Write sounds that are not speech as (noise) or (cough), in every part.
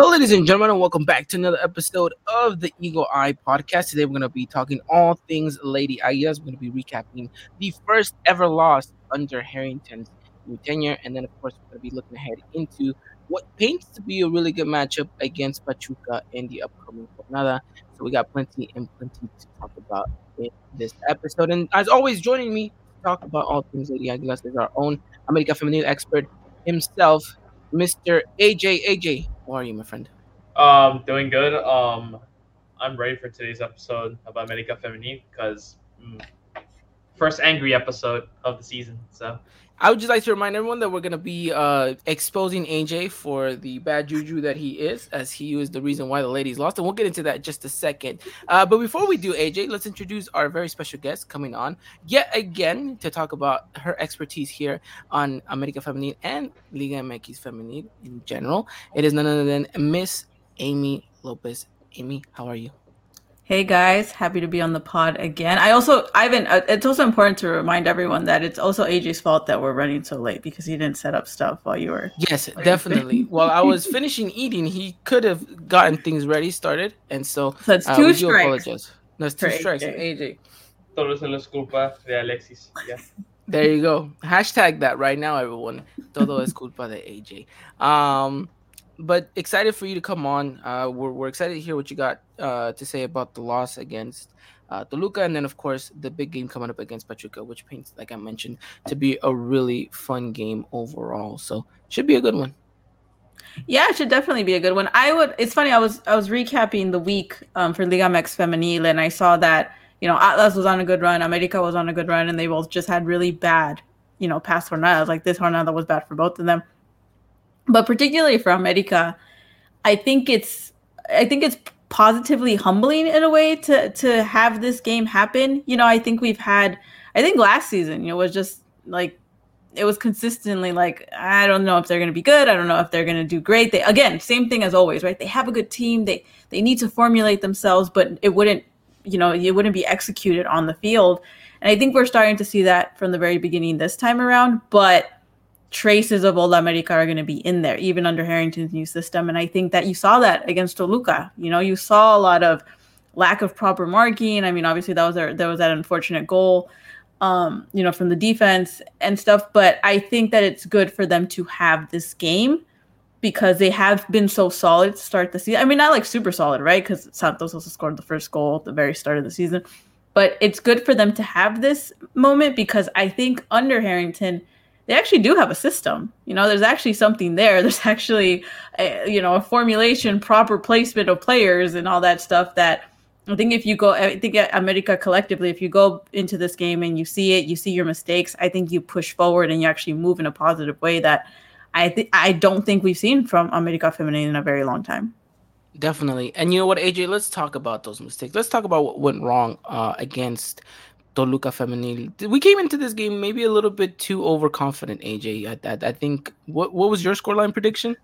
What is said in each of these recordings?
Hello, ladies and gentlemen, and welcome back to another episode of the Eagle Eye Podcast. Today, we're going to be talking all things Lady Águilas. We're going to be recapping the first ever loss under Harrington's new tenure, and then, of course, we're going to be looking ahead into what paints to be a really good matchup against Pachuca in the upcoming jornada. So, we got plenty and plenty to talk about in this episode. And as always, joining me to talk about all things Lady Águilas is our own America Femenil expert himself, Mr. AJ. AJ, how are you, my friend? Um, doing good. Um, I'm ready for today's episode about America Femenil because mm, first angry episode of the season. So I would just like to remind everyone that we're going to be uh, exposing AJ for the bad juju that he is, as he was the reason why the ladies lost. And we'll get into that just a second. Uh, but before we do, AJ, let's introduce our very special guest coming on yet again to talk about her expertise here on America Femenil and Liga MX Femenil in general. It is none other than Miss Amy Lopez. Amy, how are you? Hey guys, happy to be on the pod again. I also, Ivan, uh, it's also important to remind everyone that it's also AJ's fault that we're running so late because he didn't set up stuff while you were. Yes, definitely. (laughs) While I was finishing eating, he could have gotten things ready, started, and so, So it's uh, two we do strikes. apologize. That's two strikes. AJ. AJ. todo eso es culpa de Alexis. Yeah. There you go. Hashtag that right now, everyone. Todo es culpa de AJ. Um, but excited for you to come on. Uh, we're, we're excited to hear what you got uh, to say about the loss against uh, Toluca, and then of course the big game coming up against Pachuca, which paints, like I mentioned, to be a really fun game overall. So should be a good one. Yeah, it should definitely be a good one. I would. It's funny. I was I was recapping the week um, for Liga MX Femenil, and I saw that you know Atlas was on a good run, America was on a good run, and they both just had really bad, you know, past jornadas. Like this jornada was bad for both of them, but particularly for America, I think it's I think it's positively humbling in a way to to have this game happen. You know, I think we've had. I think last season, you know, was just like it was consistently like I don't know if they're going to be good. I don't know if they're going to do great. They again, same thing as always, right? They have a good team. They they need to formulate themselves, but it wouldn't, you know, it wouldn't be executed on the field. And I think we're starting to see that from the very beginning this time around, but traces of old America are going to be in there even under Harrington's new system and I think that you saw that against Toluca. You know, you saw a lot of lack of proper marking. I mean, obviously that was a, there was that unfortunate goal um, you know, from the defense and stuff. But I think that it's good for them to have this game because they have been so solid to start the season. I mean, not like super solid, right? Because Santos also scored the first goal at the very start of the season. But it's good for them to have this moment because I think under Harrington, they actually do have a system. You know, there's actually something there. (laughs) There's actually, a, you know, a formulation, proper placement of players, and all that stuff that I think if you go, I think America collectively, if you go into this game and you see it, you see your mistakes, I think you push forward and you actually move in a positive way that I think I don't think we've seen from America Femenil in a very long time. Definitely. And you know what, AJ, let's talk about those mistakes. Let's talk about what went wrong uh, against Toluca Femenil. We came into this game maybe a little bit too overconfident, AJ. I, I, I think, what, what was your scoreline prediction?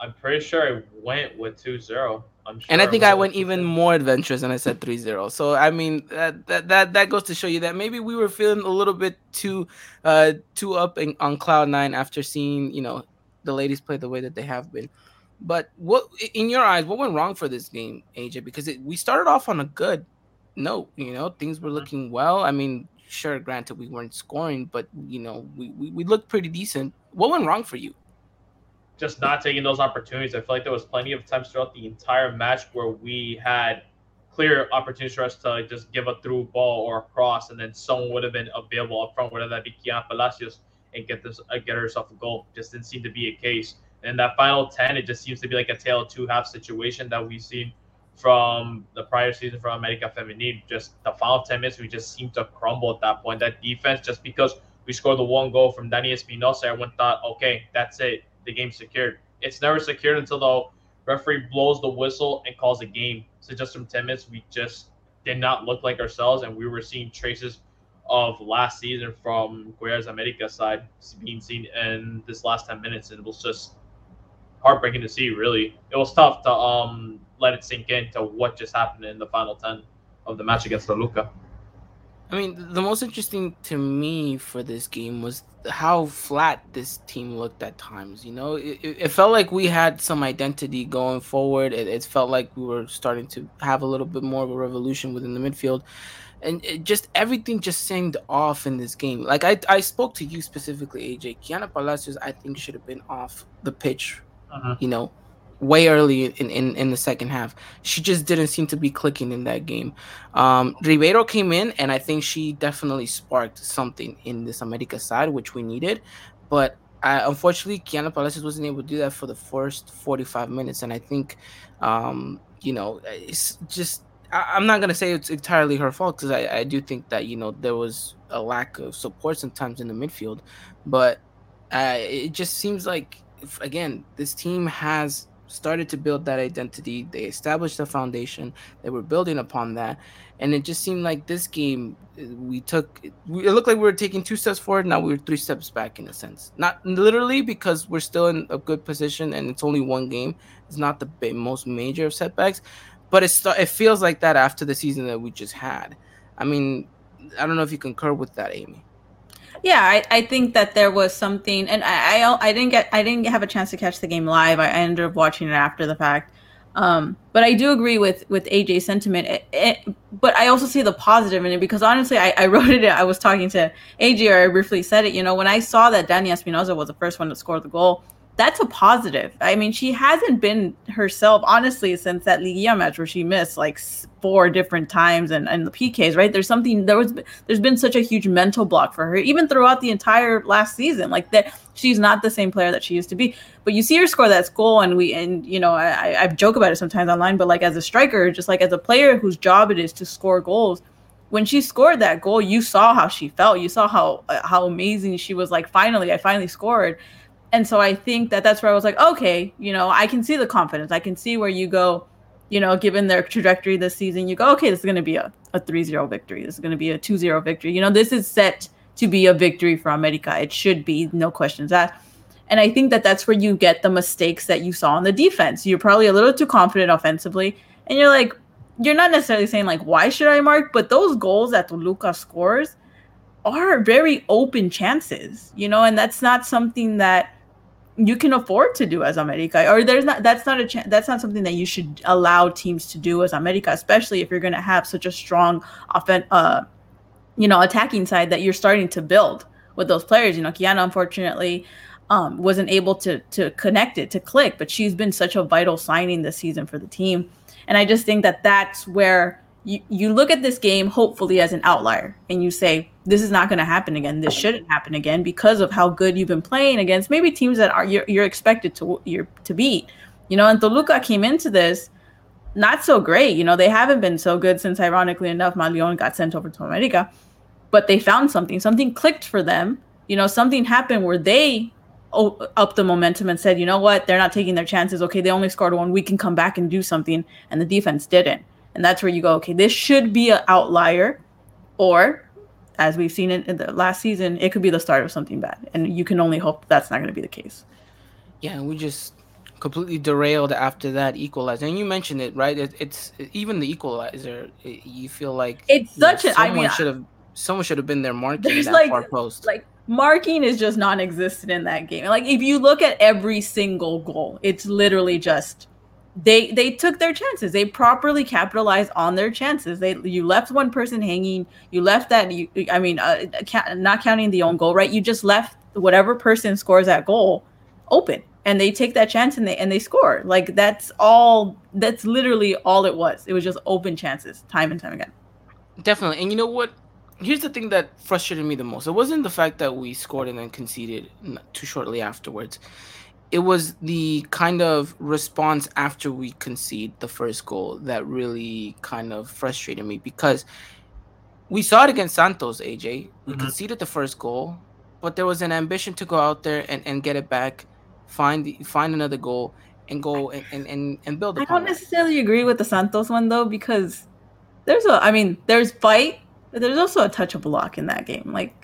I'm pretty sure I went with 2-0. I'm sure And I think I went even 2-0. more adventurous and I said 3-0. So I mean that, that that that goes to show you that maybe we were feeling a little bit too uh too up in, on cloud 9 after seeing, you know, the ladies play the way that they have been. But what in your eyes, what went wrong for this game, AJ? Because it, we started off on a good note, you know, things were looking well. I mean, sure, granted we weren't scoring, but you know, we we, we looked pretty decent. What went wrong for you? just not taking those opportunities. I feel like there was plenty of times throughout the entire match where we had clear opportunities for us to like, just give a through ball or a cross, and then someone would have been available up front, whether that be Kiana Palacios, and get this uh, get herself a goal. Just didn't seem to be a case. And that final ten, it just seems to be like a tale of two half situation that we've seen from the prior season from America Femenil. Just the final ten minutes, we just seemed to crumble at that point. That defense, just because we scored the one goal from Dani Espinosa, everyone thought, okay, that's it the game secured. It's never secured until the referee blows the whistle and calls a game. So just from 10 minutes, we just did not look like ourselves, and we were seeing traces of last season from Guerreros America side being seen in this last 10 minutes, and it was just heartbreaking to see. Really, it was tough to um let it sink into what just happened in the final 10 of the match against Toluca. I mean, the most interesting to me for this game was how flat this team looked at times. You know, it, it felt like we had some identity going forward. It, it, felt like we were starting to have a little bit more of a revolution within the midfield. And it just everything just seemed off in this game. Like I, I spoke to you specifically, AJ. Kiana Palacios, I think, should have been off the pitch. Uh-huh. You know, way early in, in, in the second half. She just didn't seem to be clicking in that game. Um, Ribeiro came in, and I think she definitely sparked something in this America side, which we needed. But I, unfortunately, Kiana Palacios wasn't able to do that for the first 45 minutes. And I think, um, you know, it's just. I, am not gonna say it's entirely her fault because I, I do think that you know there was a lack of support sometimes in the midfield, but uh, it just seems like if, again this team has started to build that identity. They established a foundation. They were building upon that, and it just seemed like this game we took. It looked like we were taking two steps forward. Now we were three steps back in a sense. Not literally because we're still in a good position and it's only one game. It's not the most major of setbacks, but it's it feels like that after the season that we just had. I mean, I don't know if you concur with that, Amy. Yeah, I, I think that there was something, and I, I, I didn't get I didn't have a chance to catch the game live. I ended up watching it after the fact. Um, but I do agree with with AJ's sentiment. It, it, but I also see the positive in it because honestly, I, I (laughs) wrote it. I was talking to AJ, or I briefly said it. You know, when I saw that Dani Espinosa was the first one to score the goal, that's a positive. I mean, she hasn't been herself, honestly, since that Liguilla match where she missed like four different times and, and the PKs, right? There's something, there was, there's been such a huge mental block for her, even throughout the entire last season. Like that, she's not the same player that she used to be. But you see her score that goal, and we, and you know, I, I joke about it sometimes online, but like as a striker, just like as a player whose job it is to score goals, when she scored that goal, you saw how she felt. You saw how uh, how amazing she was. Like, finally, I finally scored and so I think that that's where I was like, okay, you know, I can see the confidence. I can see where you go, you know, given their trajectory this season, you go, okay, this is going to be a, a 3-0 victory. This is going to be a 2-0 victory. You know, this is set to be a victory for America. It should be, no questions asked. And I think that that's where you get the mistakes that you saw on the defense. You're probably a little too confident offensively, and you're like, you're not necessarily saying like, why should I mark? But those goals that Toluca scores are very open chances, you know, and that's not something that you can afford to do as America, or there's not that's not a ch- that's not something that you should allow teams to do as America, especially if you're going to have such a strong offense, uh, you know, attacking side that you're starting to build with those players. You know, Kiana unfortunately um, wasn't able to to connect it to click, but she's been such a vital signing this season for the team, and I just think that that's where you, you look at this game hopefully as an outlier and you say this is not going to happen again. This shouldn't happen again because of how good you've been playing against maybe teams that are you're, you're expected to you're to beat. You know and Toluca came into this not so great. You know they haven't been so good since ironically enough Malion got sent over to America but they found something. Something clicked for them. You know something happened where they up the momentum and said you know what? They're not taking their chances. Okay they only scored one. We can come back and do something. And the defense didn't and that's where you go, okay, this should be an outlier, or as we've seen in, in, the last season, it could be the start of something bad. And you can only hope that's not going to be the case. Yeah, we just completely derailed after that equalizer. And you mentioned it, right? It, it's even the equalizer. It, you feel like it's such know, an. I mean, should have someone should have been there marking that like, far post. Like marking is just non-existent in that game. Like if you look at every single goal, it's literally just they they took their chances. They properly capitalized on their chances. They you left one person hanging. You left that. You I mean, uh, not counting the own goal, right? You just left whatever person scores that goal open, and they take that chance and they and they score. Like that's all. That's literally all it was. It was just open chances, time and time again. Definitely, and you know what? Here's the thing that frustrated me the most. It wasn't the fact that we scored and then conceded too shortly afterwards it was the kind of response after we concede the first goal that really kind of frustrated me because we saw it against Santos, AJ. We mm-hmm. conceded the first goal, but there was an ambition to go out there and, and get it back, find the, find another goal. and go and and, and, and build. I don't necessarily agree with the Santos one though because there's a I mean there's fight, but there's also a touch of block in that game. Like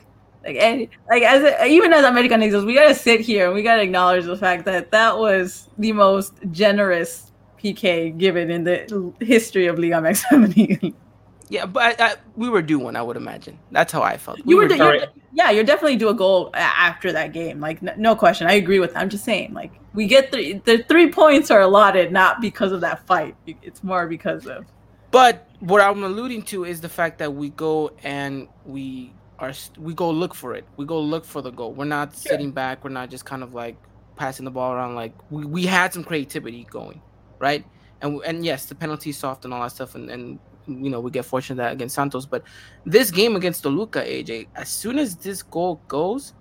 like and, like as a, even as American Americanistas, we gotta sit here and we gotta acknowledge the fact that that was the most generous PK given in the history of Liga MX. (laughs) Yeah, but I, I, we were due one. I would imagine. That's how I felt. We you were, were you're, yeah, you're definitely due a goal after that game. Like n- no question, I agree with. That. I'm just saying, like we get three. The three points are allotted not because of that fight. It's more because of. But what I'm alluding to is the fact that we go and we are we go look for it. We go look for the goal. We're not sitting back. We're not just kind of like passing the ball around. Like we, we had some creativity going, right? And and yes, the penalty soft and all that stuff, and and you know we get fortunate that against Santos. But this game against Toluca, AJ, as soon as this goal goes,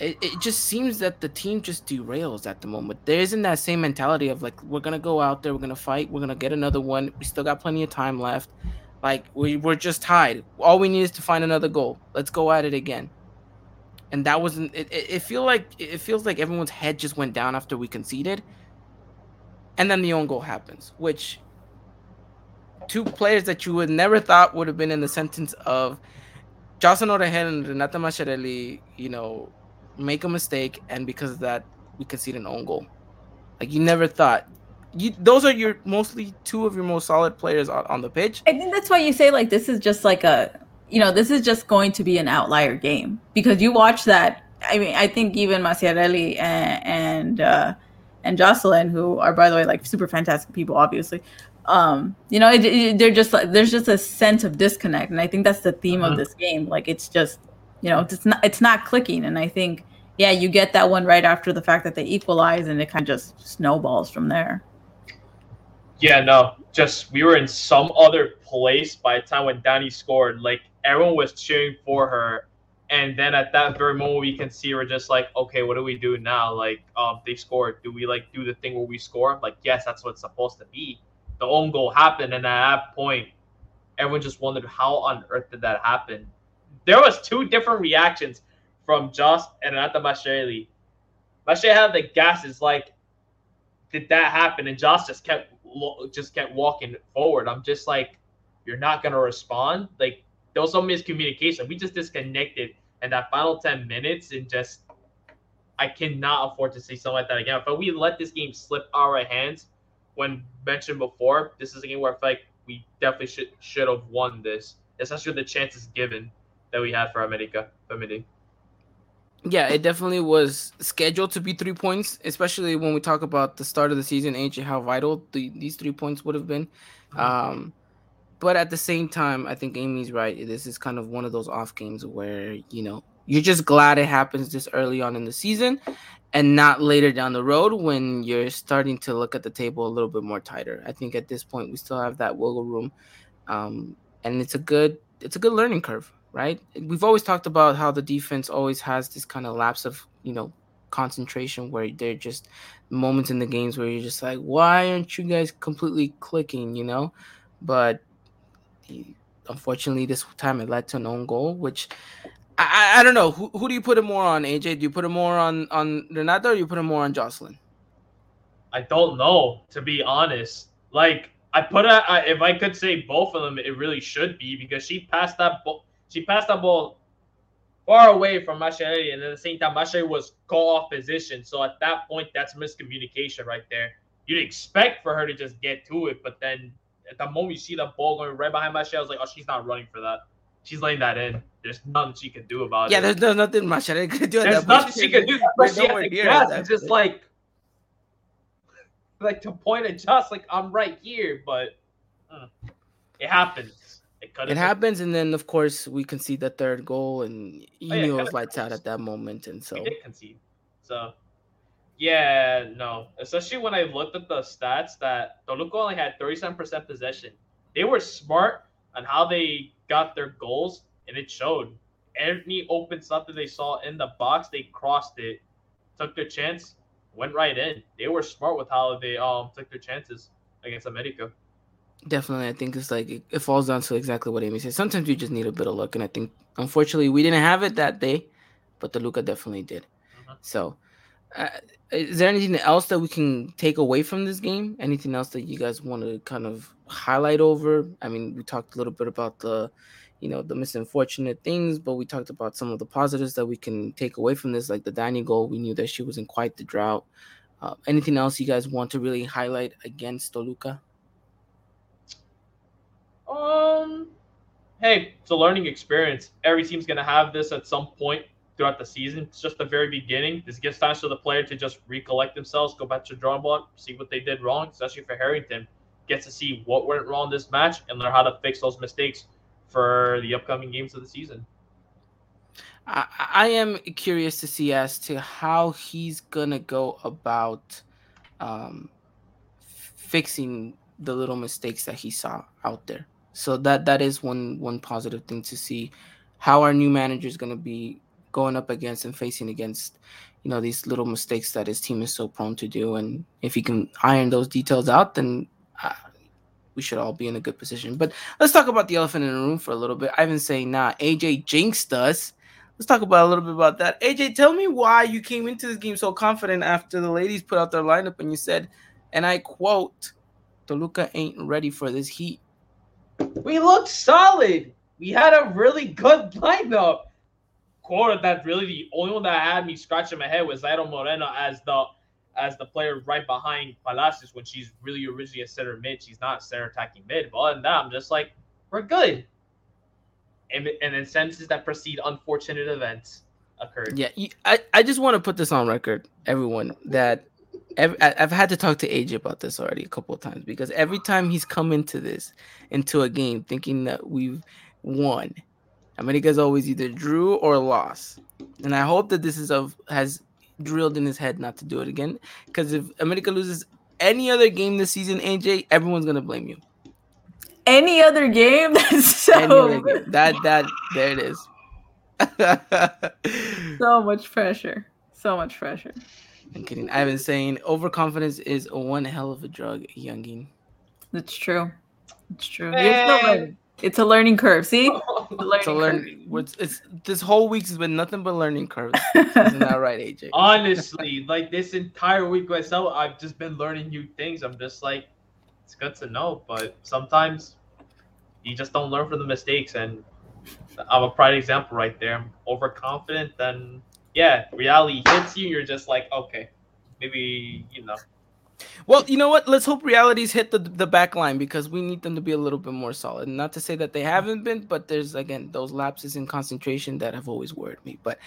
it, it just seems that the team just derails at the moment. There isn't that same mentality of like we're gonna go out there, we're gonna fight, we're gonna get another one. We still got plenty of time left. Like we we're just tied. All we need is to find another goal. Let's go at it again. And that wasn't. It, it, it feel like it feels like everyone's head just went down after we conceded, and then the own goal happens, which two players that you would never thought would have been in the sentence of Jocelyn Orejel and Renata Masciarelli, you know, make a mistake, and because of that, we concede an own goal. Like you never thought. You, those are your mostly two of your most solid players on, on the pitch. I think that's why you say like this is just like a you know this is just going to be an outlier game because you watch that. I mean, I think even Masciarelli and and, uh, and Jocelyn, who are by the way like super fantastic people, obviously, um you know it, it, they're just like there's just a sense of disconnect and i think that's the theme uh-huh. of this game like it's just you know it's not it's not clicking and i think yeah you get that one right after the fact that they equalize and it kind of just snowballs from there yeah no just we were in some other place by the time when danny scored like everyone was cheering for her and then at that very moment we can see we're just like okay what do we do now like um they scored do we like do the thing where we score like yes that's what it's supposed to be the own goal happened, and at that point, everyone just wondered how on earth did that happen. There was two different reactions from Joss and Renata Masciarelli. Mashere had the gases like, did that happen? And Joss just kept just kept walking forward. I'm just like, you're not gonna respond. Like there was some miscommunication. We just disconnected in that final ten minutes, and just I cannot afford to see something like that again. But we let this game slip our hands when mentioned before, this is a game where I feel like we definitely should should have won this, especially with the chances given that we had for America Femenil. Yeah, it definitely was scheduled to be three points, especially when we talk about the start of the season, AJ, how vital the, these three points would have been. Um, but at the same time, I think Amy's right. This is kind of one of those off games where, you know, you're just glad it happens this early on in the season and not later down the road when you're starting to look at the table a little bit more tighter. I think at this point we still have that wiggle room, um, and it's a good it's a good learning curve, right? We've always talked about how the defense always has this kind of lapse of you know concentration where they're just moments in the games where you're just like, why aren't you guys completely clicking, you know? But unfortunately, this time it led to an own goal, which I, I don't know. Who, who do you put it more on, AJ? Do you put it more on on Renata or you put it more on Jocelyn? I don't know, to be honest. Like I put a, I, if I could say both of them, it really should be because she passed that. She passed the ball far away from Masciarelli, and at the same time, Masciarelli was call off position. So at that point, that's miscommunication right there. You'd expect for her to just get to it, but then at the moment you see the ball going right behind Masciarelli, I was like, oh, she's not running for that she's laying that in. There's nothing she can do about yeah, it. Yeah, there's, there's nothing Masciarelli could do. There's nothing she can do. (laughs) But she has gas. It's just like, (laughs) like to point at just like I'm right here, but uh, it happens. It, it happens, and then of course we concede the third goal, and you oh, yeah, knew it was lights out at that moment, and so we did concede. So yeah, no, especially when I looked at the stats that Toluca only had 37% possession. They were smart on how they got their goals, and it showed. Any open something they saw in the box, they crossed it, took their chance, went right in. They were smart with how they um took their chances against America. Definitely, I think it's like it, it falls down to exactly what Amy said. Sometimes you just need a bit of luck, and I think unfortunately we didn't have it that day, but Toluca definitely did. Mm-hmm. So, Uh, is there anything else that we can take away from this game? Anything else that you guys want to kind of highlight over? I mean, we talked a little bit about the, you know, the misunfortunate things, but we talked about some of the positives that we can take away from this, like the Dani goal. We knew that she was in quite the drought. Uh, anything else you guys want to really highlight against Toluca? Um, hey, it's a learning experience. Every team's gonna have this at some point throughout the season. It's just the very beginning. This gives time for the player to just recollect themselves, go back to the drawing board, see what they did wrong, especially for Harrington. Gets to see what went wrong this match and learn how to fix those mistakes for the upcoming games of the season. I, I am curious to see as to how he's gonna go about um, fixing the little mistakes that he saw out there. So that that is one one positive thing to see. How our new manager is gonna be going up against and facing against you know these little mistakes that his team is so prone to do. And if he can iron those details out then uh, we should all be in a good position. But let's talk about the elephant in the room for a little bit. I've been saying nah aj jinxed us. Let's talk about a little bit about that. Aj tell me why you came into this game so confident after the ladies put out their lineup and you said and i quote toluca ain't ready for this heat we looked solid we had a really good lineup quarter that really the only one that had me scratching my head was Zairo Moreno as the as the player right behind Palacios when she's really originally a center mid. She's not center attacking mid. But other than that, I'm just like, we're good. And, and then sentences that precede unfortunate events occurred. Yeah, I, I just want to put this on record, everyone, that every, I've had to talk to AJ about this already a couple of times because every time he's come into this, into a game, thinking that we've won, America's always either drew or lost. And I hope that this is of has drilled in his head not to do it again. Because if America loses any other game this season, AJ, everyone's gonna blame you. Any other game? (laughs) That's so other game. that that there it is. (laughs) so much pressure. So much pressure. I'm kidding. I've been saying overconfidence is one hell of a drug, youngin. It's true. It's true. You're still learning. It's a learning curve. See, it's (laughs) a learning. It's, it's, this whole week has been nothing but learning curves. (laughs) Isn't that right, AJ? Honestly, like this entire week myself, I've just been learning new things. I'm just like, it's good to know, but sometimes you just don't learn from the mistakes. And I'm a prime example right there. I'm overconfident, then yeah, reality hits you. You're just like, okay, maybe you know well, you know what? Let's hope realities hit the the back line because we need them to be a little bit more solid. Not to say that they haven't been, but there's again those lapses in concentration that have always worried me. But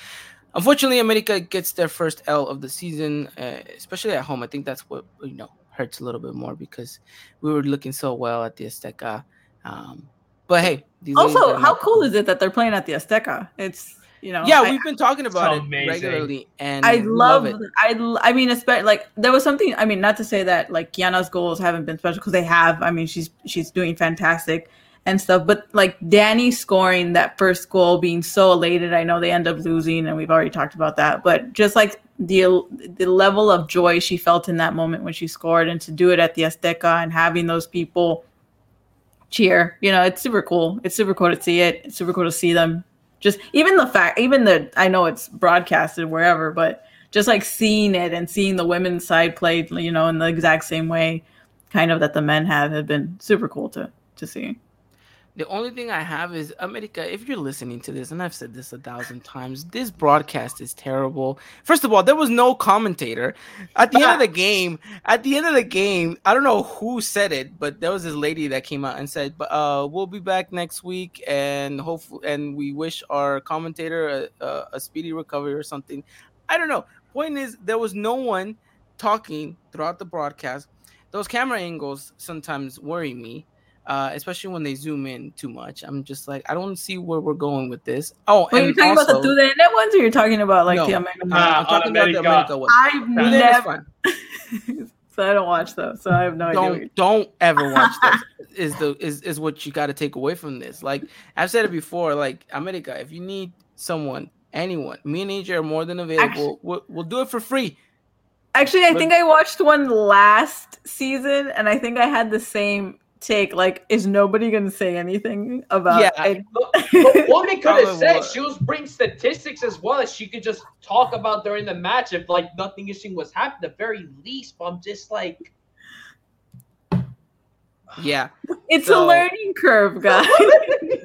unfortunately, America gets their first L of the season, uh, especially at home. I think that's what you know hurts a little bit more because we were looking so well at the Azteca. Um, but hey, also, how cool is it that they're playing at the Azteca? It's you know yeah I, we've been talking about it amazing. regularly and i love, love it. i i mean especially like there was something i mean not to say that like kiana's goals haven't been special because they have i mean she's she's doing fantastic and stuff but like Danny scoring that first goal being so elated i know they end up losing and we've already talked about that but just like the the level of joy she felt in that moment when she scored and to do it at the azteca and having those people cheer you know it's super cool. It's super cool to see it. It's super cool to see them just even the fact even the i know it's broadcasted wherever but just like seeing it and seeing the women's side played you know in the exact same way kind of that the men have have been super cool to to see the only thing I have is America. If you're listening to this, and I've said this a thousand times, this broadcast is terrible. First of all, there was no commentator at the end of the game. At the end of the game, I don't know who said it, but there was this lady that came out and said, "But uh, we'll be back next week, and hopefully, and we wish our commentator a, a, a speedy recovery or something." I don't know. Point is, there was no one talking throughout the broadcast. Those camera angles sometimes worry me uh, especially when they zoom in too much. I'm just like, I don't see where we're going with this. Oh, are you're talking also, about the through the internet ones, or you're talking about like no, the American? Uh, I'm talking America. about the America ones. I've never. (laughs) so I don't watch those. So I have no don't, idea. Don't ever watch (laughs) those. is the is is what you got to take away from this. Like I've said it before. Like America, if you need someone, anyone, me and AJ are more than available. Actually, we'll, we'll do it for free. Actually, I but, think I watched one last season, and I think I had the same take. Like, is nobody gonna say anything about? Yeah. it? The woman could have said she was bring statistics as well as she could just talk about during the match if like nothing interesting was happening at the very least. But I'm just like, (sighs) Yeah. It's So- a learning curve, (laughs) guys.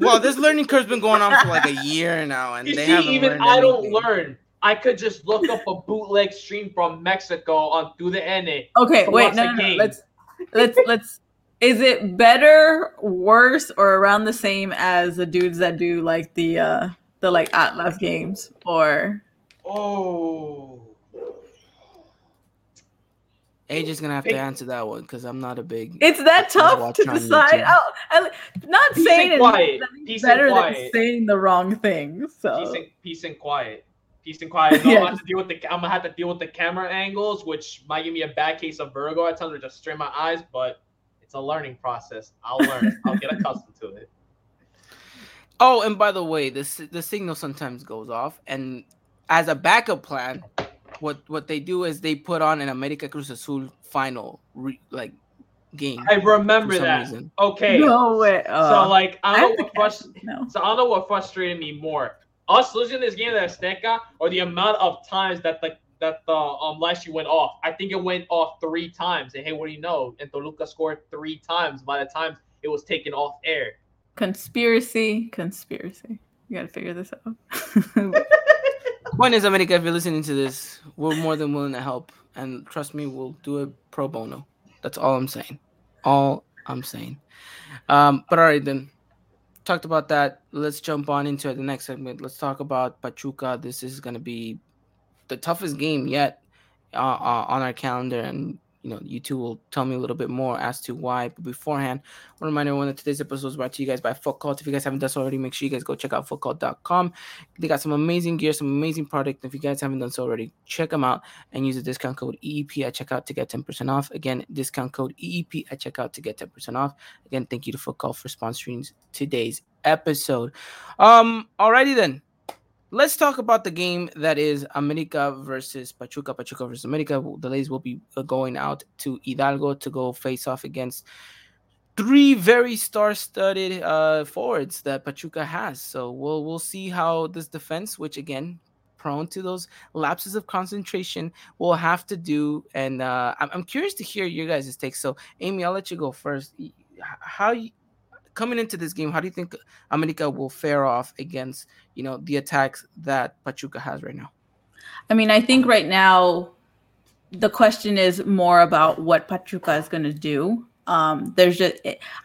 Well, this learning curve's been going on for like a year now, and you they see, haven't even learned I don't anything. learn. I could just look up a bootleg stream from Mexico on through the NA. okay, wait, no, no, no. Let's let's let's. Is it better, worse, or around the same as the dudes that do like the uh the like Atlas games or? Oh, Age is gonna have to answer that one because I'm not a big. It's that tough watcher to decide. YouTube. Oh, I, not Peace saying and it's quiet. Peace and better than saying the wrong thing. So peace and peace and quiet. Peace and quiet. (laughs) No, I'm, gonna have to deal with the, I'm gonna have to deal with the camera angles, which might give me a bad case of vertigo at times, or just strain my eyes. But it's a learning process. I'll learn. I'll get accustomed to it. (laughs) Oh, and by the way, the s- the signal sometimes goes off, and as a backup plan, what what they do is they put on an America Cruz Azul final re, like game. I remember for some that. reason. Okay. no way. Uh, So like I I don't have know what frust- it now. so I don't know what frustrated me more. Us losing this game to Azteca or the amount of times that the that the um last year went off. I think it went off three times. And hey, what do you know? And Toluca scored three times by the time it was taken off air. Conspiracy, conspiracy. You gotta figure this out. (laughs) Point is, America, if you're listening to this, we're more than willing to help, and trust me, we'll do it pro bono. That's all I'm saying. All I'm saying. Um, but all right then. Talked about that. Let's jump on into the next segment. Let's talk about Pachuca. This is going to be the toughest game yet uh, uh, on our calendar, and you know, you two will tell me a little bit more as to why. But beforehand, I want to remind everyone that today's episode is brought to you guys by Foot Cult. If you guys haven't done so already, make sure you guys go check out footcult.com. They got some amazing gear, some amazing product. If you guys haven't done so already, check them out and use the discount code EEP at checkout to get 10% off. Again, discount code EEP at checkout to get 10% off. Again, thank you to Foot Cult for sponsoring today's episode. Um, alrighty then. Let's talk about the game that is America versus Pachuca. Pachuca versus America. The ladies will be uh, going out to Hidalgo to go face off against three very star-studded uh, forwards that Pachuca has. So we'll we'll see how this defense, which again prone to those lapses of concentration, will have to do. And uh, I'm I'm curious to hear your guys' takes. So Amy, I'll let you go first. How you, coming into this game? How do you think America will fare off against you know the attacks that Pachuca has right now? I mean, I think right now the question is more about what Pachuca is going to do. Um, there's just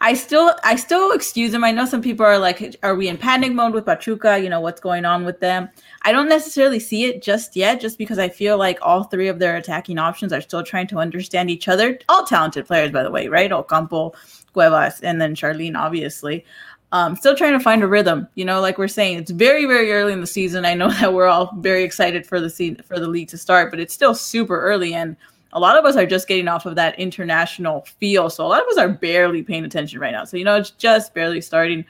I still I still excuse them. I know some people are like, are we in panic mode with Pachuca? You know what's going on with them. I don't necessarily see it just yet, just because I feel like all three of their attacking options are still trying to understand each other. All talented players, by the way, right? Ocampo, Cuevas, and then Charlyn, obviously. Um, still trying to find a rhythm. You know, like we're saying, it's very, very early in the season. I know (laughs) that we're all very excited for the se- for the league to start, but it's still super early, and a lot of us are just getting off of that international feel. So a lot of us are barely paying attention right now. So you know, it's just barely starting.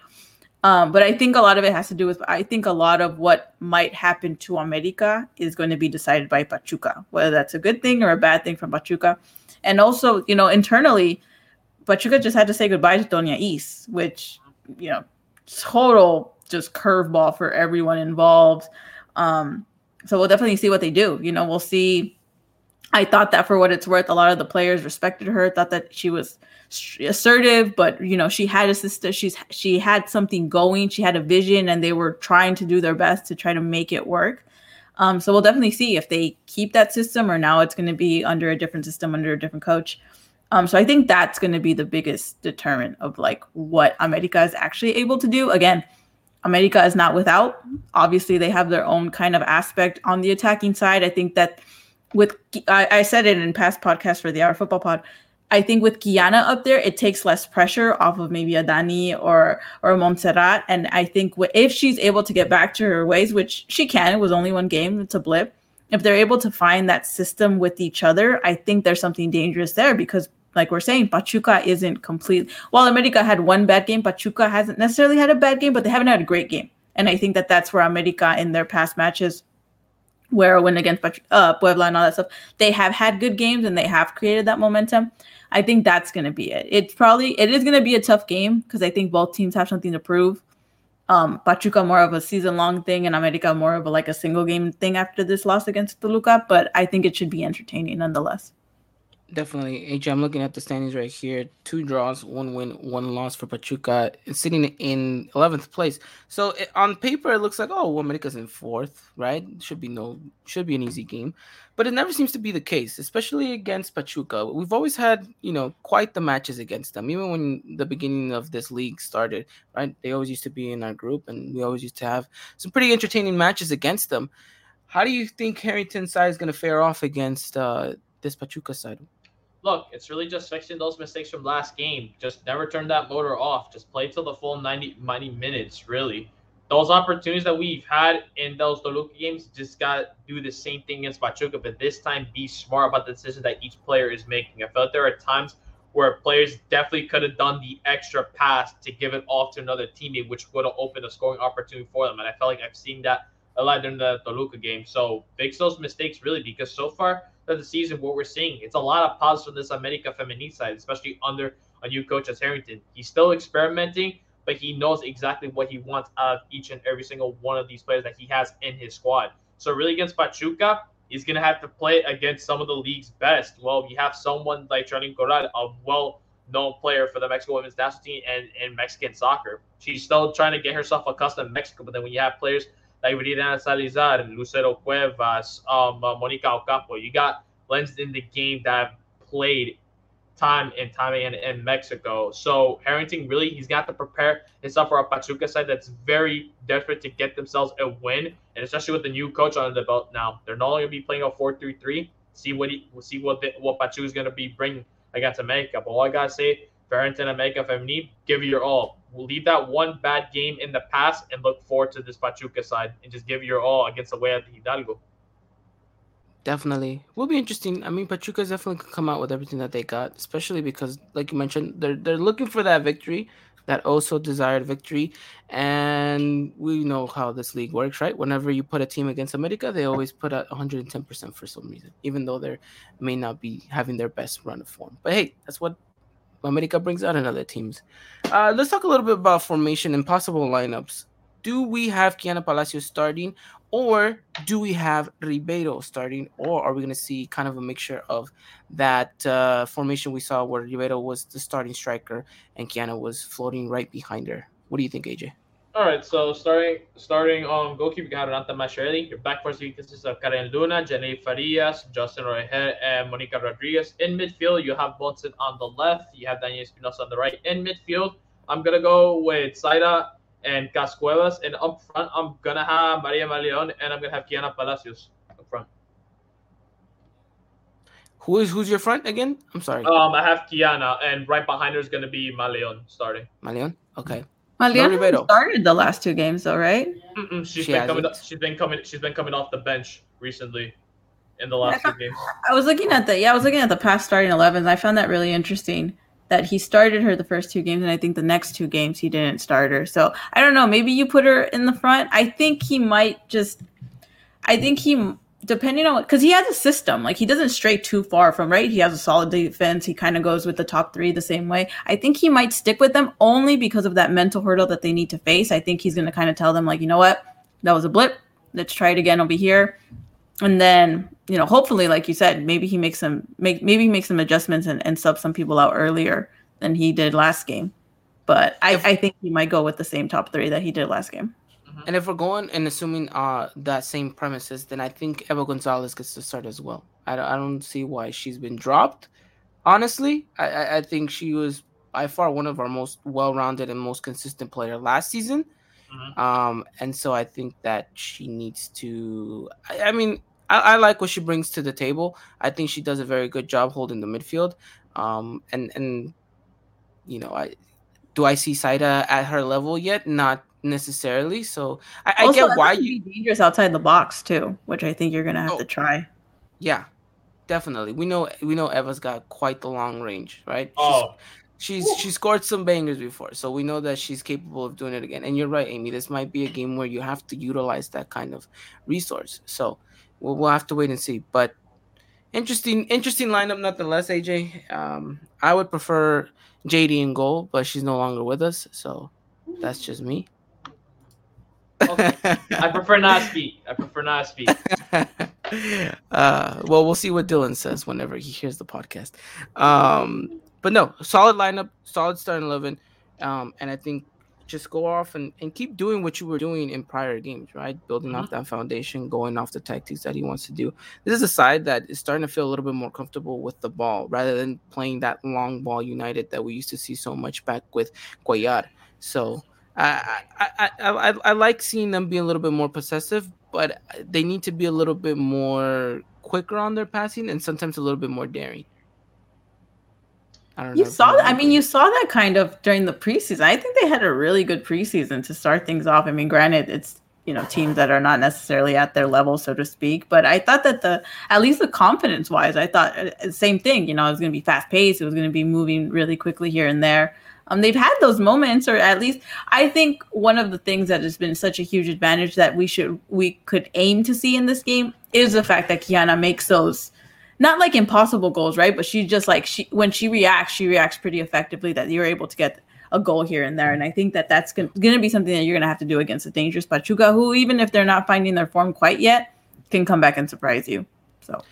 Um, but I think a lot of it has to do with I think a lot of what might happen to America is going to be decided by Pachuca, whether that's a good thing or a bad thing from Pachuca. And also, you know, internally, Pachuca just had to say goodbye to Doña East, which, you know, total just curveball for everyone involved. Um, so we'll definitely see what they do. You know, we'll see. I thought that for what it's worth, a lot of the players respected her, thought that she was assertive, but you know, she had a sister, she's she had something going, she had a vision, and they were trying to do their best to try to make it work. Um, so we'll definitely see if they keep that system or now it's going to be under a different system, under a different coach. Um, so I think that's going to be the biggest deterrent of like what America is actually able to do. Again, America is not without. Obviously, they have their own kind of aspect on the attacking side. I think that with I, I said it in past podcasts for the Hour Football Pod. I think with Kiana up there, it takes less pressure off of maybe Adani or or Montserrat. And I think wh- if she's able to get back to her ways, which she can, it was only one game, it's a blip. If they're able to find that system with each other, I think there's something dangerous there because, like we're saying, Pachuca isn't complete. While America had one bad game, Pachuca hasn't necessarily had a bad game, but they haven't had a great game. And I think that that's where America in their past matches where win against uh, Puebla and all that stuff, they have had good games and they have created that momentum. I think that's going to be it. It's probably it is going to be a tough game because I think both teams have something to prove. Um, Pachuca more of a season long thing and America more of a, like a single game thing after this loss against Toluca, but I think it should be entertaining nonetheless. Definitely, AJ. I'm looking at the standings right here: two draws, one win, one loss for Pachuca, sitting in 11th place. So it, on paper, it looks like oh, well, America's in fourth, right? Should be no, should be an easy game, but it never seems to be the case, especially against Pachuca. We've always had you know quite the matches against them, even when the beginning of this league started, right? They always used to be in our group, and we always used to have some pretty entertaining matches against them. How do you think Harrington's side is going to fare off against uh, this Pachuca side? Look, it's really just fixing those mistakes from last game. Just never turn that motor off. Just play till the full 90, 90 minutes, really. Those opportunities that we've had in those Toluca games just got to do the same thing against Pachuca, but this time be smart about the decisions that each player is making. I felt there are times where players definitely could have done the extra pass to give it off to another teammate, which would have opened a scoring opportunity for them. And I felt like I've seen that a lot during the Toluca game. So fix those mistakes really, because so far of the season, what we're seeing, it's a lot of positives from this America Femenil side, especially under a new coach as Harrington. He's still experimenting, but he knows exactly what he wants out of each and every single one of these players that he has in his squad. So really against Pachuca, he's gonna have to play against some of the league's best. Well, you have someone like Charlyn Corral, a well-known player for the Mexico women's national team and, and Mexican soccer. She's still trying to get herself accustomed to Mexico, but then when you have players like Viridiana Salazar, Lucero Cuevas, um, uh, Monica Ocampo. You got lens in the game that have played time and time again in Mexico. So Harrington really he's got to prepare himself for a Pachuca side that's very desperate to get themselves a win, and especially with the new coach on the belt now, they're not only going to be playing a four-three-three. See what he see what the, what Pachuca is going to be bringing against America. But all I gotta say, Harrington America Femenil, give it your all. We'll leave that one bad game in the past and look forward to this Pachuca side and just give your all against the way of Hidalgo. Definitely, will be interesting. I mean, Pachuca definitely could come out with everything that they got, especially because, like you mentioned, they're they're looking for that victory, that also desired victory, and we know how this league works, right? Whenever you put a team against America, they always put out 110 percent for some reason, even though they may not be having their best run of form. But hey, that's what America brings out in other teams. Uh, let's talk a little bit about formation and possible lineups. Do we have Kiana Palacios starting, or do we have Ribeiro starting, or are we going to see kind of a mixture of that uh, formation we saw where Ribeiro was the starting striker and Kiana was floating right behind her? What do you think, AJ? All right, so starting starting on goalkeeper, you have Renata Masciarelli. Your back four consists of Karen Luna, Jenny Farias, Justin Roger, and Monica Rodriguez. In midfield, you have Bonson on the left. You have Daniel Espinosa on the right. In midfield, I'm gonna go with Saida and Cascuevas, and up front, I'm gonna have Maria Maleon, and I'm gonna have Kiana Palacios up front. Who is who's your front again? I'm sorry. Um, I have Kiana, and right behind her is gonna be Maleon starting. Maleon, okay. Maliana started the last two games, though, right? Mm-mm, she's she been coming. Up, she's been coming. She's been coming off the bench recently in the last two games. I was looking at the yeah, I was looking at the past starting 11s. I found that really interesting that he started her the first two games, and I think the next two games he didn't start her. So I don't know. Maybe you put her in the front. I think he might just. I think he depending on because he has a system. Like he doesn't stray too far from right? He has a solid defense. He kind of goes with the top three the same way. I think he might stick with them only because of that mental hurdle that they need to face. I think he's going to kind of tell them like you know what? That was a blip. Let's try it again. Over here. And then you know hopefully like you said maybe he makes some make maybe he makes some adjustments and, and sub some people out earlier than he did last game. But I, I think he might go with the same top three that he did last game Mm-hmm. And if we're going and assuming uh that same premises, then I think Eva Gonzalez gets to start as well. I don't, I don't see why she's been dropped. Honestly, I, I think she was by far one of our most well-rounded and most consistent player last season. Mm-hmm. Um, and so I think that she needs to. I, I mean, I, I, like what she brings to the table. I think she does a very good job holding the midfield. Um, and and you know, I do I see Saida at her level yet? Not necessarily. So I, I get why you be dangerous outside the box too, which I think you're gonna have oh, to try. Yeah, definitely. We know we know Eva's got quite the long range, right? Oh. She's, she's she scored some bangers before, so we know that she's capable of doing it again. And you're right, Amy. This might be a game where you have to utilize that kind of resource. So we'll, we'll have to wait and see. But interesting, interesting lineup nonetheless. AJ, um, I would prefer JD in goal, but she's no longer with us, so that's just me. Okay. I prefer not speak. I prefer not speak. (laughs) uh, well, we'll see what Dylan says whenever he hears the podcast. Um, but no, solid lineup, solid starting eleven, um, and I think just go off and, and keep doing what you were doing in prior games, right? Building mm-hmm. off that foundation, going off the tactics that he wants to do. This is a side that is starting to feel a little bit more comfortable with the ball rather than playing that long ball united that we used to see so much back with Cuellar. So I, I, I, I, like seeing them be a little bit more possessive, but they need to be a little bit more quicker on their passing and sometimes a little bit more daring. I don't know. you saw that. I mean, you saw that kind of during the preseason. I think they had a really good preseason to start things off. I mean, granted, it's you know teams that are not necessarily at their level, so to speak. But I thought that the at least the confidence wise, I thought uh, same thing. You know, it was going to be fast paced. It was going to be moving really quickly here and there. Um, they've had those moments, or at least I think one of the things that has been such a huge advantage that we should we could aim to see in this game is the fact that Kiana makes those not like impossible goals, right? But she just like she when she reacts, she reacts pretty effectively. That you're able to get a goal here and there, and I think that that's going to be something that you're going to have to do against a dangerous Pachuca, who even if they're not finding their form quite yet, can come back and surprise you. So.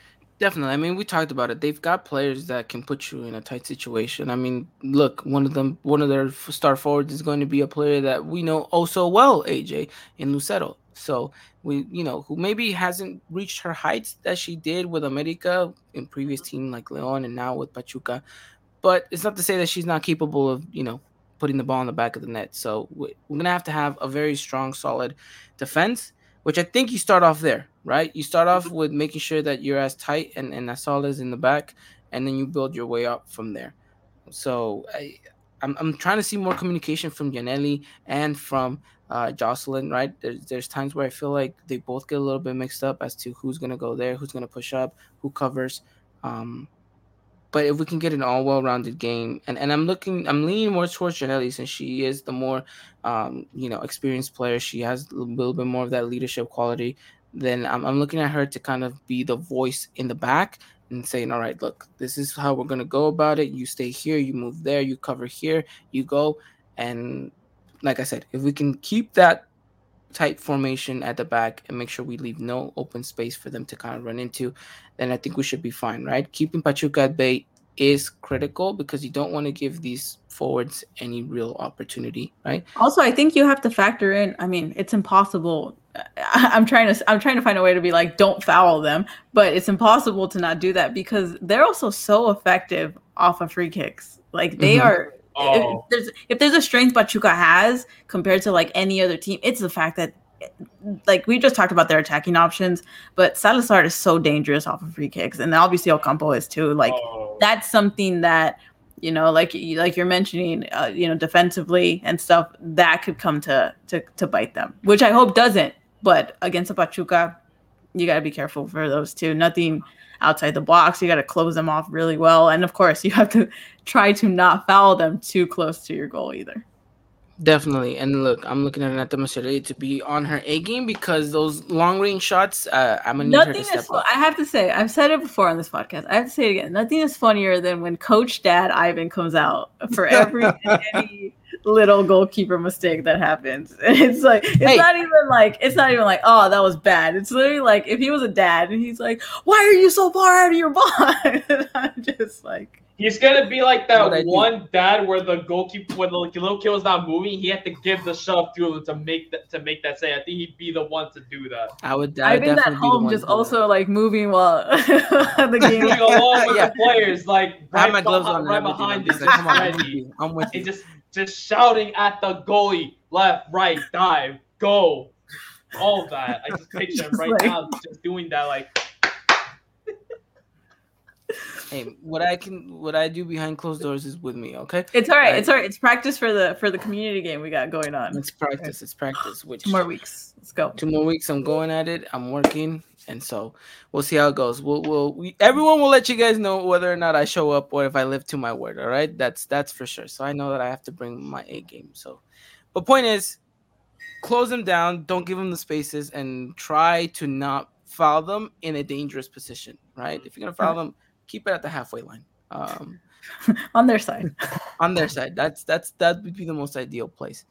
Definitely. I mean, we talked about it. They've got players that can put you in a tight situation. I mean, look, one of them, one of their star forwards is going to be a player that we know oh so well, AJ in Lucero. So we, you know, who maybe hasn't reached her heights that she did with America in previous team like Leon and now with Pachuca. But it's not to say that she's not capable of, you know, putting the ball in the back of the net. So we're gonna have to have a very strong, solid defense, which I think you start off there, right? You start off with making sure that you're as tight and, and as solid as in the back, and then you build your way up from there. So I, I'm, I'm trying to see more communication from Yaneli and from uh, Jocelyn, right? There's, there's times where I feel like they both get a little bit mixed up as to who's going to go there, who's going to push up, who covers. Um, but if we can get an all well-rounded game, and, and I'm looking, I'm leaning more towards Yaneli since she is the more, um, you know, experienced player. She has a little bit more of that leadership quality. Then I'm, I'm looking at her to kind of be the voice in the back and saying, all right, look, this is how we're going to go about it. You stay here, you move there, you cover here, you go. And like I said, if we can keep that tight formation at the back and make sure we leave no open space for them to kind of run into, then I think we should be fine, right? Keeping Pachuca at bay is critical because you don't want to give these forwards any real opportunity, right? Also, I think you have to factor in. I mean, it's impossible. (laughs) I'm trying to I'm trying to find a way to be like, don't foul them, but it's impossible to not do that because they're also so effective off of free kicks. Like they mm-hmm. are Oh. If there's if there's a strength Pachuca has compared to like any other team, it's the fact that like we just talked about their attacking options, but Salazar is so dangerous off of free kicks, and obviously Ocampo is too. Like oh. that's something that you know, like like you're mentioning, uh, you know, defensively and stuff that could come to to to bite them, which I hope doesn't. But against a Pachuca, you got to be careful for those two. Nothing outside the box. You got to close them off really well. And of course, (laughs) you have to try to not foul them too close to your goal either. Definitely. And look, I'm looking at Nata Masciarelli to be on her A game because those long range shots, uh, I'm going to need her to step up. I have to say, I've said it before on this podcast. I have to say it again. Nothing is funnier than when Coach Dad Ivan comes out for (laughs) every any little goalkeeper mistake that happens. (laughs) It's like it's hey. not even like it's not even like oh that was bad. It's literally like if he was a dad and he's like, why are you so far out of your box? (laughs) I'm just like. He's gonna be like that one dad where the goalkeeper, when the little kid was not moving, he had to give the shove through to make that to make that say. I think he'd be the one to do that. I would. I've been at home, just also that. like moving while (laughs) the game moving along with yeah. the players, like right, I have my gloves behind, on right behind you. Come on, I'm with you. just just shouting at the goalie, left, right, dive, go, all that. I just picture him right like... now just doing that, like. Hey, what I can, what I do behind closed doors is with me. Okay, it's all right. It's all right. It's practice for the for the community game we got going on. It's practice. It's practice. Which two more weeks. Let's go. Two more weeks. I'm going at it. I'm working, and so we'll see how it goes. We'll, we'll we, everyone will let you guys know whether or not I show up or if I live to my word. All right, that's that's for sure. So I know that I have to bring my A game. So, but point is, close them down. Don't give them the spaces, and try to not foul them in a dangerous position, right? If you're gonna foul them, keep it at the halfway line. Um, (laughs) on their side. (laughs) on their side, that's that's that would be the most ideal place.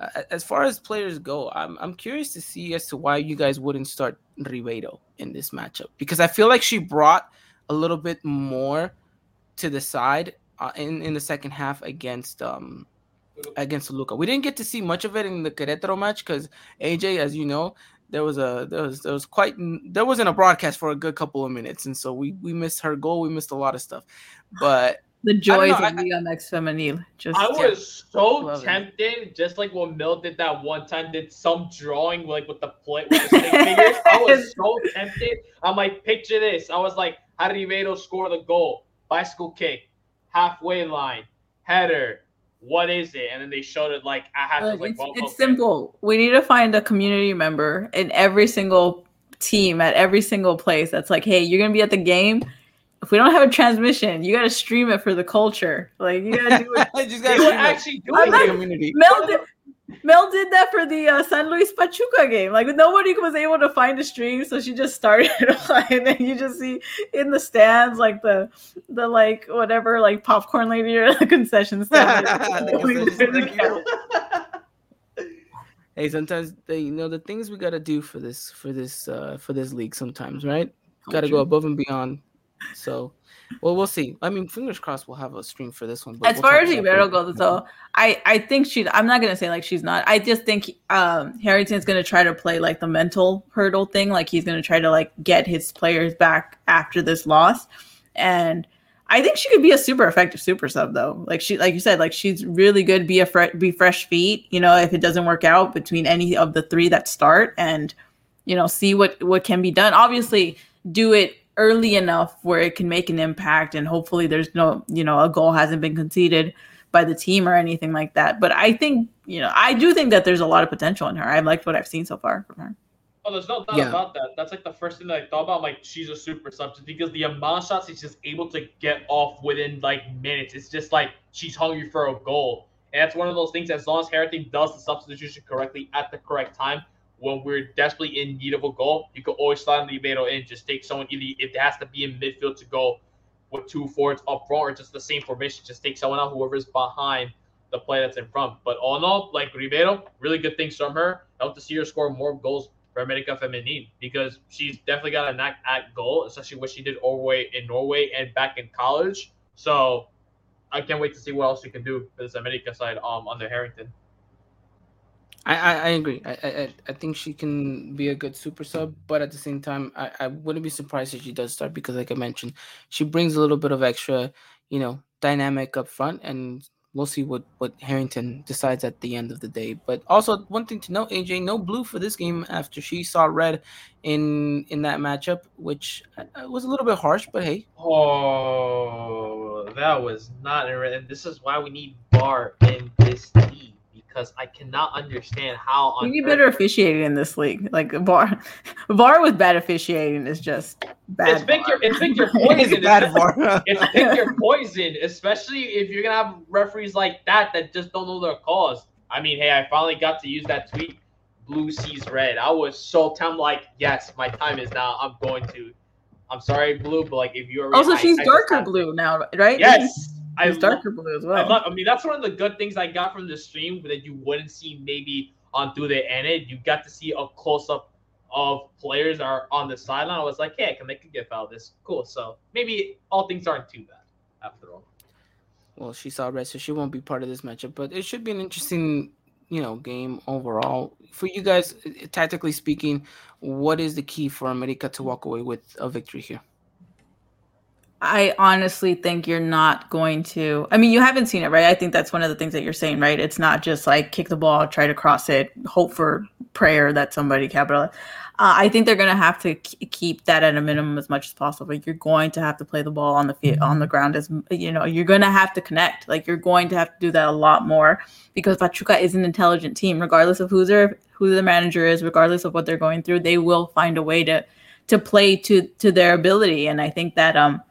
Uh, as far as players go, I'm I'm curious to see as to why you guys wouldn't start Ribeiro in this matchup because I feel like she brought a little bit more to the side uh, in in the second half against um against Luca. We didn't get to see much of it in the Querétaro match because AJ, as you know, there was a there was there was quite there wasn't a broadcast for a good couple of minutes, and so we we missed her goal. We missed a lot of stuff, but (sighs) the joys of Liga MX Femenil. Just I was so tempted, just like when Mill did that one time, did some drawing like with the play with the (laughs) fingers. I was so tempted. I'm like, picture this. I was like, how did Ribeiro score the goal? Bicycle kick, halfway line, header, what is it? And then they showed it like I had to like. It's, well, it's okay. simple. We need to find a community member in every single team at every single place that's like, hey, you're gonna be at the game. If we don't have a transmission, you gotta stream it for the culture. Like you gotta do it. (laughs) you just gotta actually do it. Like, community. Mel did, Mel did that for the uh, San Luis Pachuca game. Like nobody was able to find a stream, so she just started, (laughs) and then you just see in the stands like the the like whatever like popcorn lady or the concession (laughs) (laughs) stand. hey, sometimes they, you know the things we gotta do for this for this uh for this league. Sometimes, right? Got to go above and beyond. So well, we'll see. I mean, fingers crossed we'll have a stream for this one. as we'll far as Ribeiro goes, though, I I think she. I'm not gonna say like she's not. I just think um Harrington's gonna try to play like the mental hurdle thing. Like he's gonna try to like get his players back after this loss, and I think she could be a super effective super sub though. Like she, like you said, like she's really good. Be a fre- be fresh feet. You know, if it doesn't work out between any of the three that start, and you know, see what what can be done. Obviously, do it early enough where it can make an impact and hopefully there's no you know a goal hasn't been conceded by the team or anything like that but i think you know i do think that there's a lot of potential in her i liked what i've seen so far from her Oh, there's no doubt yeah. about that. That's like the first thing that I thought about. Like, she's a super substance because the amount of shots she's just able to get off within like minutes. It's just like she's hungry for a goal. And that's one of those things. As long as Harrington does the substitution correctly at the correct time, when we're desperately in need of a goal, you can always slide Ribeiro in. Just take someone either if it has to be in midfield to go with two forwards up front or just the same formation. Just take someone out, whoever's behind the play that's in front. But all in all, like Ribeiro, really good things from her. I hope to see her score more goals for America Femenil because she's definitely got a knack at goal, especially what she did overweight in Norway and back in college. So I can't wait to see what else she can do for this America side um under Harrington. I, I, I agree. I, I I think she can be a good super sub, but at the same time, I, I wouldn't be surprised if she does start because, like I mentioned, she brings a little bit of extra, you know, dynamic up front, and we'll see what what Harrington decides at the end of the day. But also, one thing to note, AJ, no blue for this game after she saw red in in that matchup, which uh, was a little bit harsh, but hey. Oh, that was not, and this is why we need VAR in this league because I cannot understand how. you need better officiating in this league. Like VAR, (laughs) VAR with bad officiating is just bad. It's pick your, it's pick your poison. it's bad VAR. it's pick your (laughs) (laughs) poison, especially if you're gonna have referees like that that just don't know their cause. I mean, hey, I finally got to use that tweet. Blue sees red. I was so tempted. Like, yes, my time is now. I'm going to. I'm sorry, blue, but like if you're also she's I darker blue now, right? Yes. I it's darker blue as well. I, love, I mean, that's one of the good things I got from the stream that you wouldn't see maybe on through the edit. You got to see a close up of players are on the sideline. I was like, hey, can they could get fouled this? Cool. So maybe all things aren't too bad after all. Well, she saw red, so she won't be part of this matchup. But it should be an interesting, you know, game overall. For you guys, tactically speaking, what is the key for America to walk away with a victory here? I honestly think you're not going to. I mean, you haven't seen it, right? I think that's one of the things that you're saying, right? It's not just like kick the ball, try to cross it, hope for prayer that somebody capital. Uh, I think they're going to have to k- keep that at a minimum as much as possible. You're going to have to play the ball on the field, on the ground as you know. You're going to have to connect. Like you're going to have to do that a lot more because Pachuca is an intelligent team, regardless of who's their who the manager is, regardless of what they're going through. They will find a way to to play to to their ability, and I think that um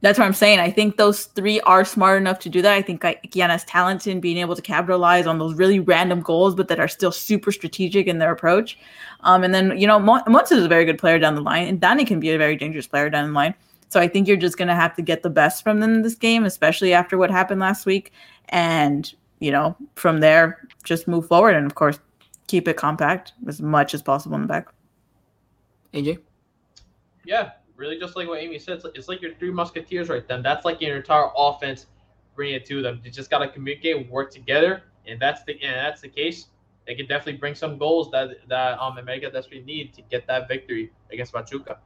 That's what I'm saying. I think those three are smart enough to do that. I think Kiana's talented in being able to capitalize on those really random goals, but that are still super strategic in their approach. Um, and then, you know, Montes is a very good player down the line, and Dani can be a very dangerous player down the line. So I think you're just going to have to get the best from them in this game, especially after what happened last week. And, you know, from there, just move forward. And of course, keep it compact as much as possible in the back. AJ? Yeah, really just like what Amy said, it's like, it's like your three musketeers right then. That's like your entire offense. Bring it to them. You just gotta communicate, work together, and that's the and that's the case. They can definitely bring some goals that that um America desperately need to get that victory against Pachuca.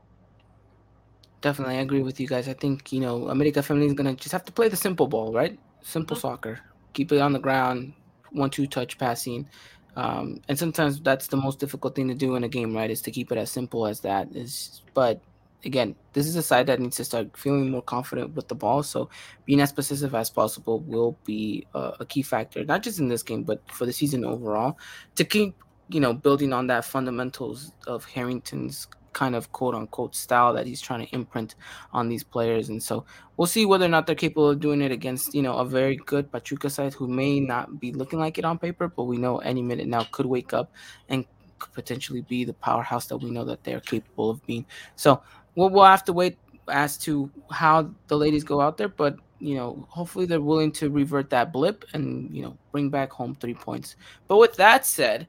Definitely, I agree with you guys. I think you know America Femenil is gonna just have to play the simple ball, right? Simple mm-hmm. soccer. Keep it on the ground, one-two touch passing. Um, and sometimes that's the most difficult thing to do in a game, right? Is to keep it as simple as that. Is but again, this is a side that needs to start feeling more confident with the ball. So being as specific as possible will be a, a key factor, not just in this game, but for the season overall, to keep you know building on that fundamentals of Harrington's kind of quote unquote style that he's trying to imprint on these players. And so we'll see whether or not they're capable of doing it against, you know, a very good Pachuca side who may not be looking like it on paper, but we know any minute now could wake up and could potentially be the powerhouse that we know that they're capable of being. So we'll, we'll have to wait as to how the ladies go out there, but you know, hopefully they're willing to revert that blip and you know bring back home three points. But with that said,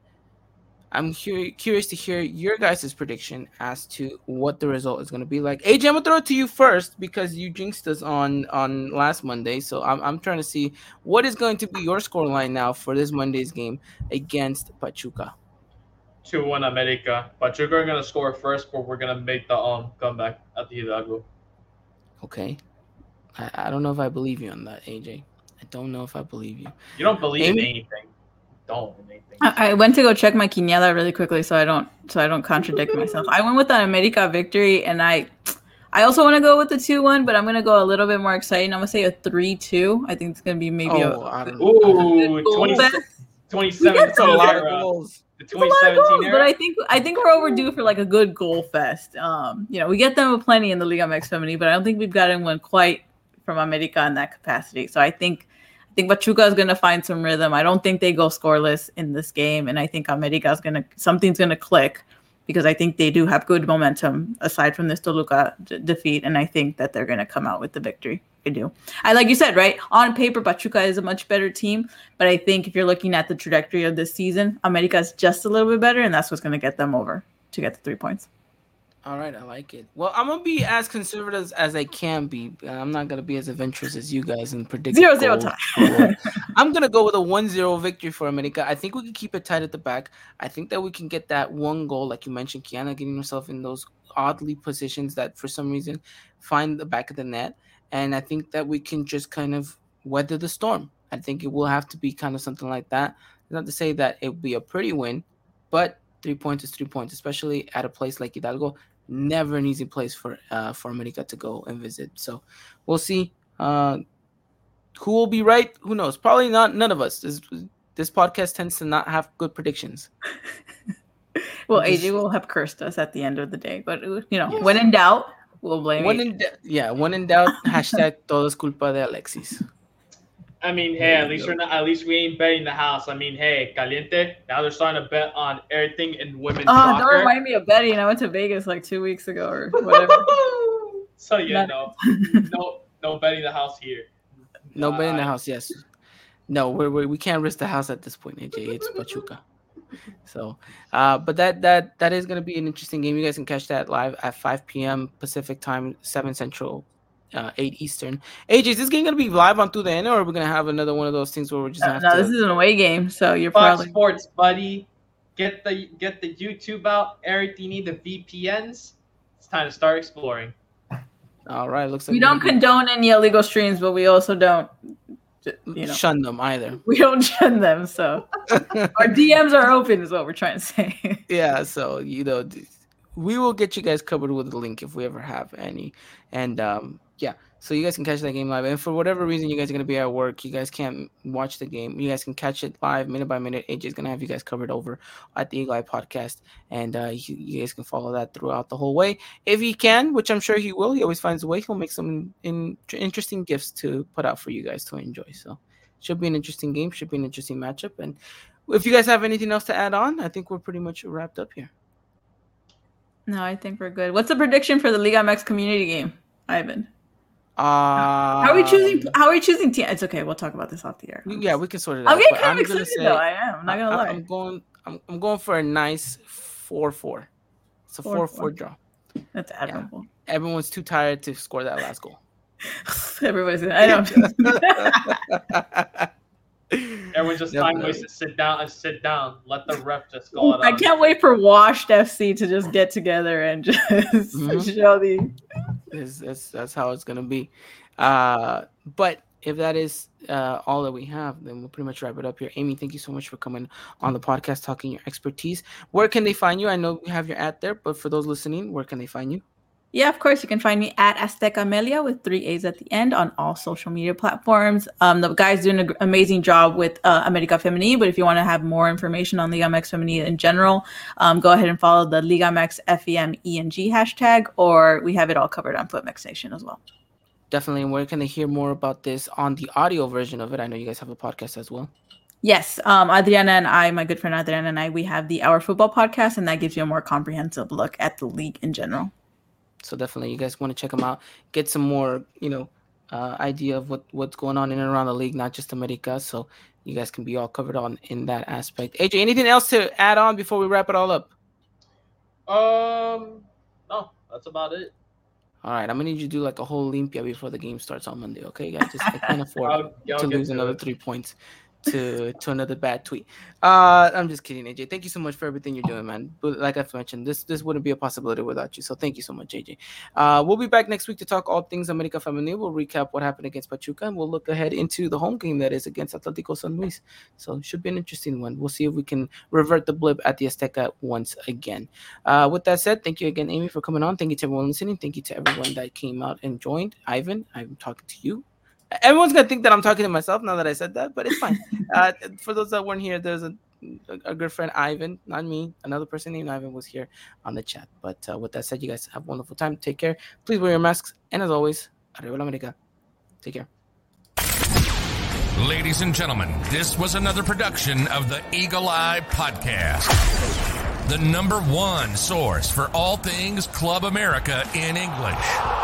I'm curious to hear your guys' prediction as to what the result is going to be like. AJ, I'm gonna throw it to you first because you jinxed us on on last Monday. So I'm I'm trying to see what is going to be your score line now for this Monday's game against Pachuca. 2 1 America. Pachuca are going to score first, but we're going to make the um comeback at the Hidalgo. Okay. I, I don't know if I believe you on that, AJ. I don't know if I believe you. You don't believe Amy? in anything. Don't in anything. I, I went to go check my quiniela really quickly so I don't so I don't contradict myself. I went with an America victory and I I also want to go with the 2 1, but I'm going to go a little bit more exciting. I'm going to say a 3 2. I think it's going to be maybe oh, a. Ooh, 27. 27. That's a lot of goals the 2017 But I think I think we're overdue for like a good goal fest. Um, you know, we get them a plenty in the Liga MX Femenil, but I don't think we've gotten one quite from America in that capacity. So I think I think Pachuca is going to find some rhythm. I don't think they go scoreless in this game, and I think America is going to something's going to click because I think they do have good momentum aside from this Toluca d- defeat, and I think that they're going to come out with the victory. I do. I like you said, right? On paper, Pachuca is a much better team, but I think if you're looking at the trajectory of this season, America is just a little bit better, and that's what's going to get them over to get the three points. All right, I like it. Well, I'm gonna be as conservative as I can be. Uh, I'm not gonna be as adventurous as you guys and predict zero zero time. (laughs) I'm gonna go with a 1-0 victory for America. I think we can keep it tight at the back. I think that we can get that one goal, like you mentioned, Kiana getting herself in those oddly positions that for some reason find the back of the net, and I think that we can just kind of weather the storm. I think it will have to be kind of something like that. Not to say that it will be a pretty win, but three points is three points, especially at a place like Hidalgo never an easy place for uh, for America to go and visit. So we'll see. Uh, who will be right? Who knows? Probably not. None of us. This this podcast tends to not have good predictions. (laughs) well, AJ will have cursed us at the end of the day, but you know, yes. when in doubt, we'll blame. When in yeah, when in doubt, (laughs) hashtag todo es culpa de Alexis. I mean, hey, at least we're not. At least we ain't betting the house. I mean, hey, caliente. Now they're starting to bet on everything in women's oh, soccer. don't remind me of betting. I went to Vegas like two weeks ago or whatever. (laughs) so yeah, no, (laughs) no, no betting the house here. No uh, betting the house. Yes. No, we're, we're, we can't risk the house at this point, AJ. It's Pachuca. (laughs) So, uh, but that that that is going to be an interesting game. You guys can catch that live at 5 p.m. Pacific time, 7 Central uh, eight Eastern. AJ, is this game gonna be live on through the end, or are we gonna have another one of those things where we're just? No, no to... this is an away game, so you're Fox probably Sports, buddy. Get the get the YouTube out, everything. You need the VPNs. It's time to start exploring. All right, looks like we don't condone any illegal streams, but we also don't you know shun them either. (laughs) We don't shun them, so (laughs) our DMs are open, is what we're trying to say. (laughs) yeah, so you know, we will get you guys covered with a link if we ever have any, and um, yeah. So you guys can catch that game live. And for whatever reason you guys are gonna be at work, you guys can't watch the game. You guys can catch it live, minute by minute. AJ's gonna have you guys covered over at the Eagle Eye Podcast, and uh, you, you guys can follow that throughout the whole way if he can, which I'm sure he will. He always finds a way. He'll make some in, interesting gifts to put out for you guys to enjoy. So should be an interesting game. Should be an interesting matchup. And if you guys have anything else to add on, I think we're pretty much wrapped up here. No, I think we're good. What's the prediction for the Liga MX community game, Ivan? Uh, how are we choosing? How are we choosing team? It's okay. We'll talk about this off the air. Yeah, we can sort it out. I'm getting kind of excited say, though. I am. I'm not gonna I, lie. I'm going. I'm, I'm going for a nice four-four. It's a four-four draw. That's admirable. Yeah. Everyone's too tired to score that last goal. (laughs) Everybody's. I know. (laughs) (laughs) Everyone just time wasted. Sit down and sit down. Let the ref just go. I can't wait for Washed FC to just get together and (laughs) just mm-hmm. show the. That's, that's, that's how it's gonna be. Uh, but if that is uh, all that we have, then we'll pretty much wrap it up here. Amy, thank you so much for coming on the podcast, talking your expertise. Where can they find you? I know we have your ad there, but for those listening, where can they find you? Yeah, of course. You can find me at Azteca Amelia with three A's at the end on all social media platforms. Um, the guy's doing an amazing job with uh, America Femenil, but if you want to have more information on Liga MX Femenil in general, um, go ahead and follow the Liga MX FEMENG hashtag, or we have it all covered on FutMex Nation as well. Definitely. And where can they hear more about this on the audio version of it? I know you guys have a podcast as well. Yes, um, Adriana and I, my good friend Adriana and I, we have the Our Football podcast, and that gives you a more comprehensive look at the league in general. So definitely, you guys want to check them out. Get some more, you know, uh, idea of what what's going on in and around the league, not just America. So you guys can be all covered on in that aspect. AJ, anything else to add on before we wrap it all up? Um, no, that's about it. All right, I'm gonna need you to do like a whole limpia before the game starts on Monday. Okay, guys, just I can't (laughs) afford I'll, I'll to lose another it. three points to to another bad tweet. Uh, I'm just kidding, AJ. Thank you so much for everything you're doing, man. But like I've mentioned, this this wouldn't be a possibility without you. So thank you so much, AJ. Uh, we'll be back next week to talk all things America Femenil. We'll recap what happened against Pachuca, and we'll look ahead into the home game that is against Atletico San Luis. So it should be an interesting one. We'll see if we can revert the blip at the Azteca once again. Uh, with that said, thank you again, Amy, for coming on. Thank you to everyone listening. Thank you to everyone that came out and joined. Ivan, I'm talking to you. Everyone's gonna think that I'm talking to myself now that I said that, but it's fine. (laughs) uh, for those that weren't here, there's a, a good friend Ivan, not me, another person named Ivan was here on the chat. But uh, with that said, you guys have a wonderful time. Take care. Please wear your masks, and as always, arriba la America. Take care. Ladies and gentlemen, this was another production of the Eagle Eye Podcast, the number one source for all things Club America in English.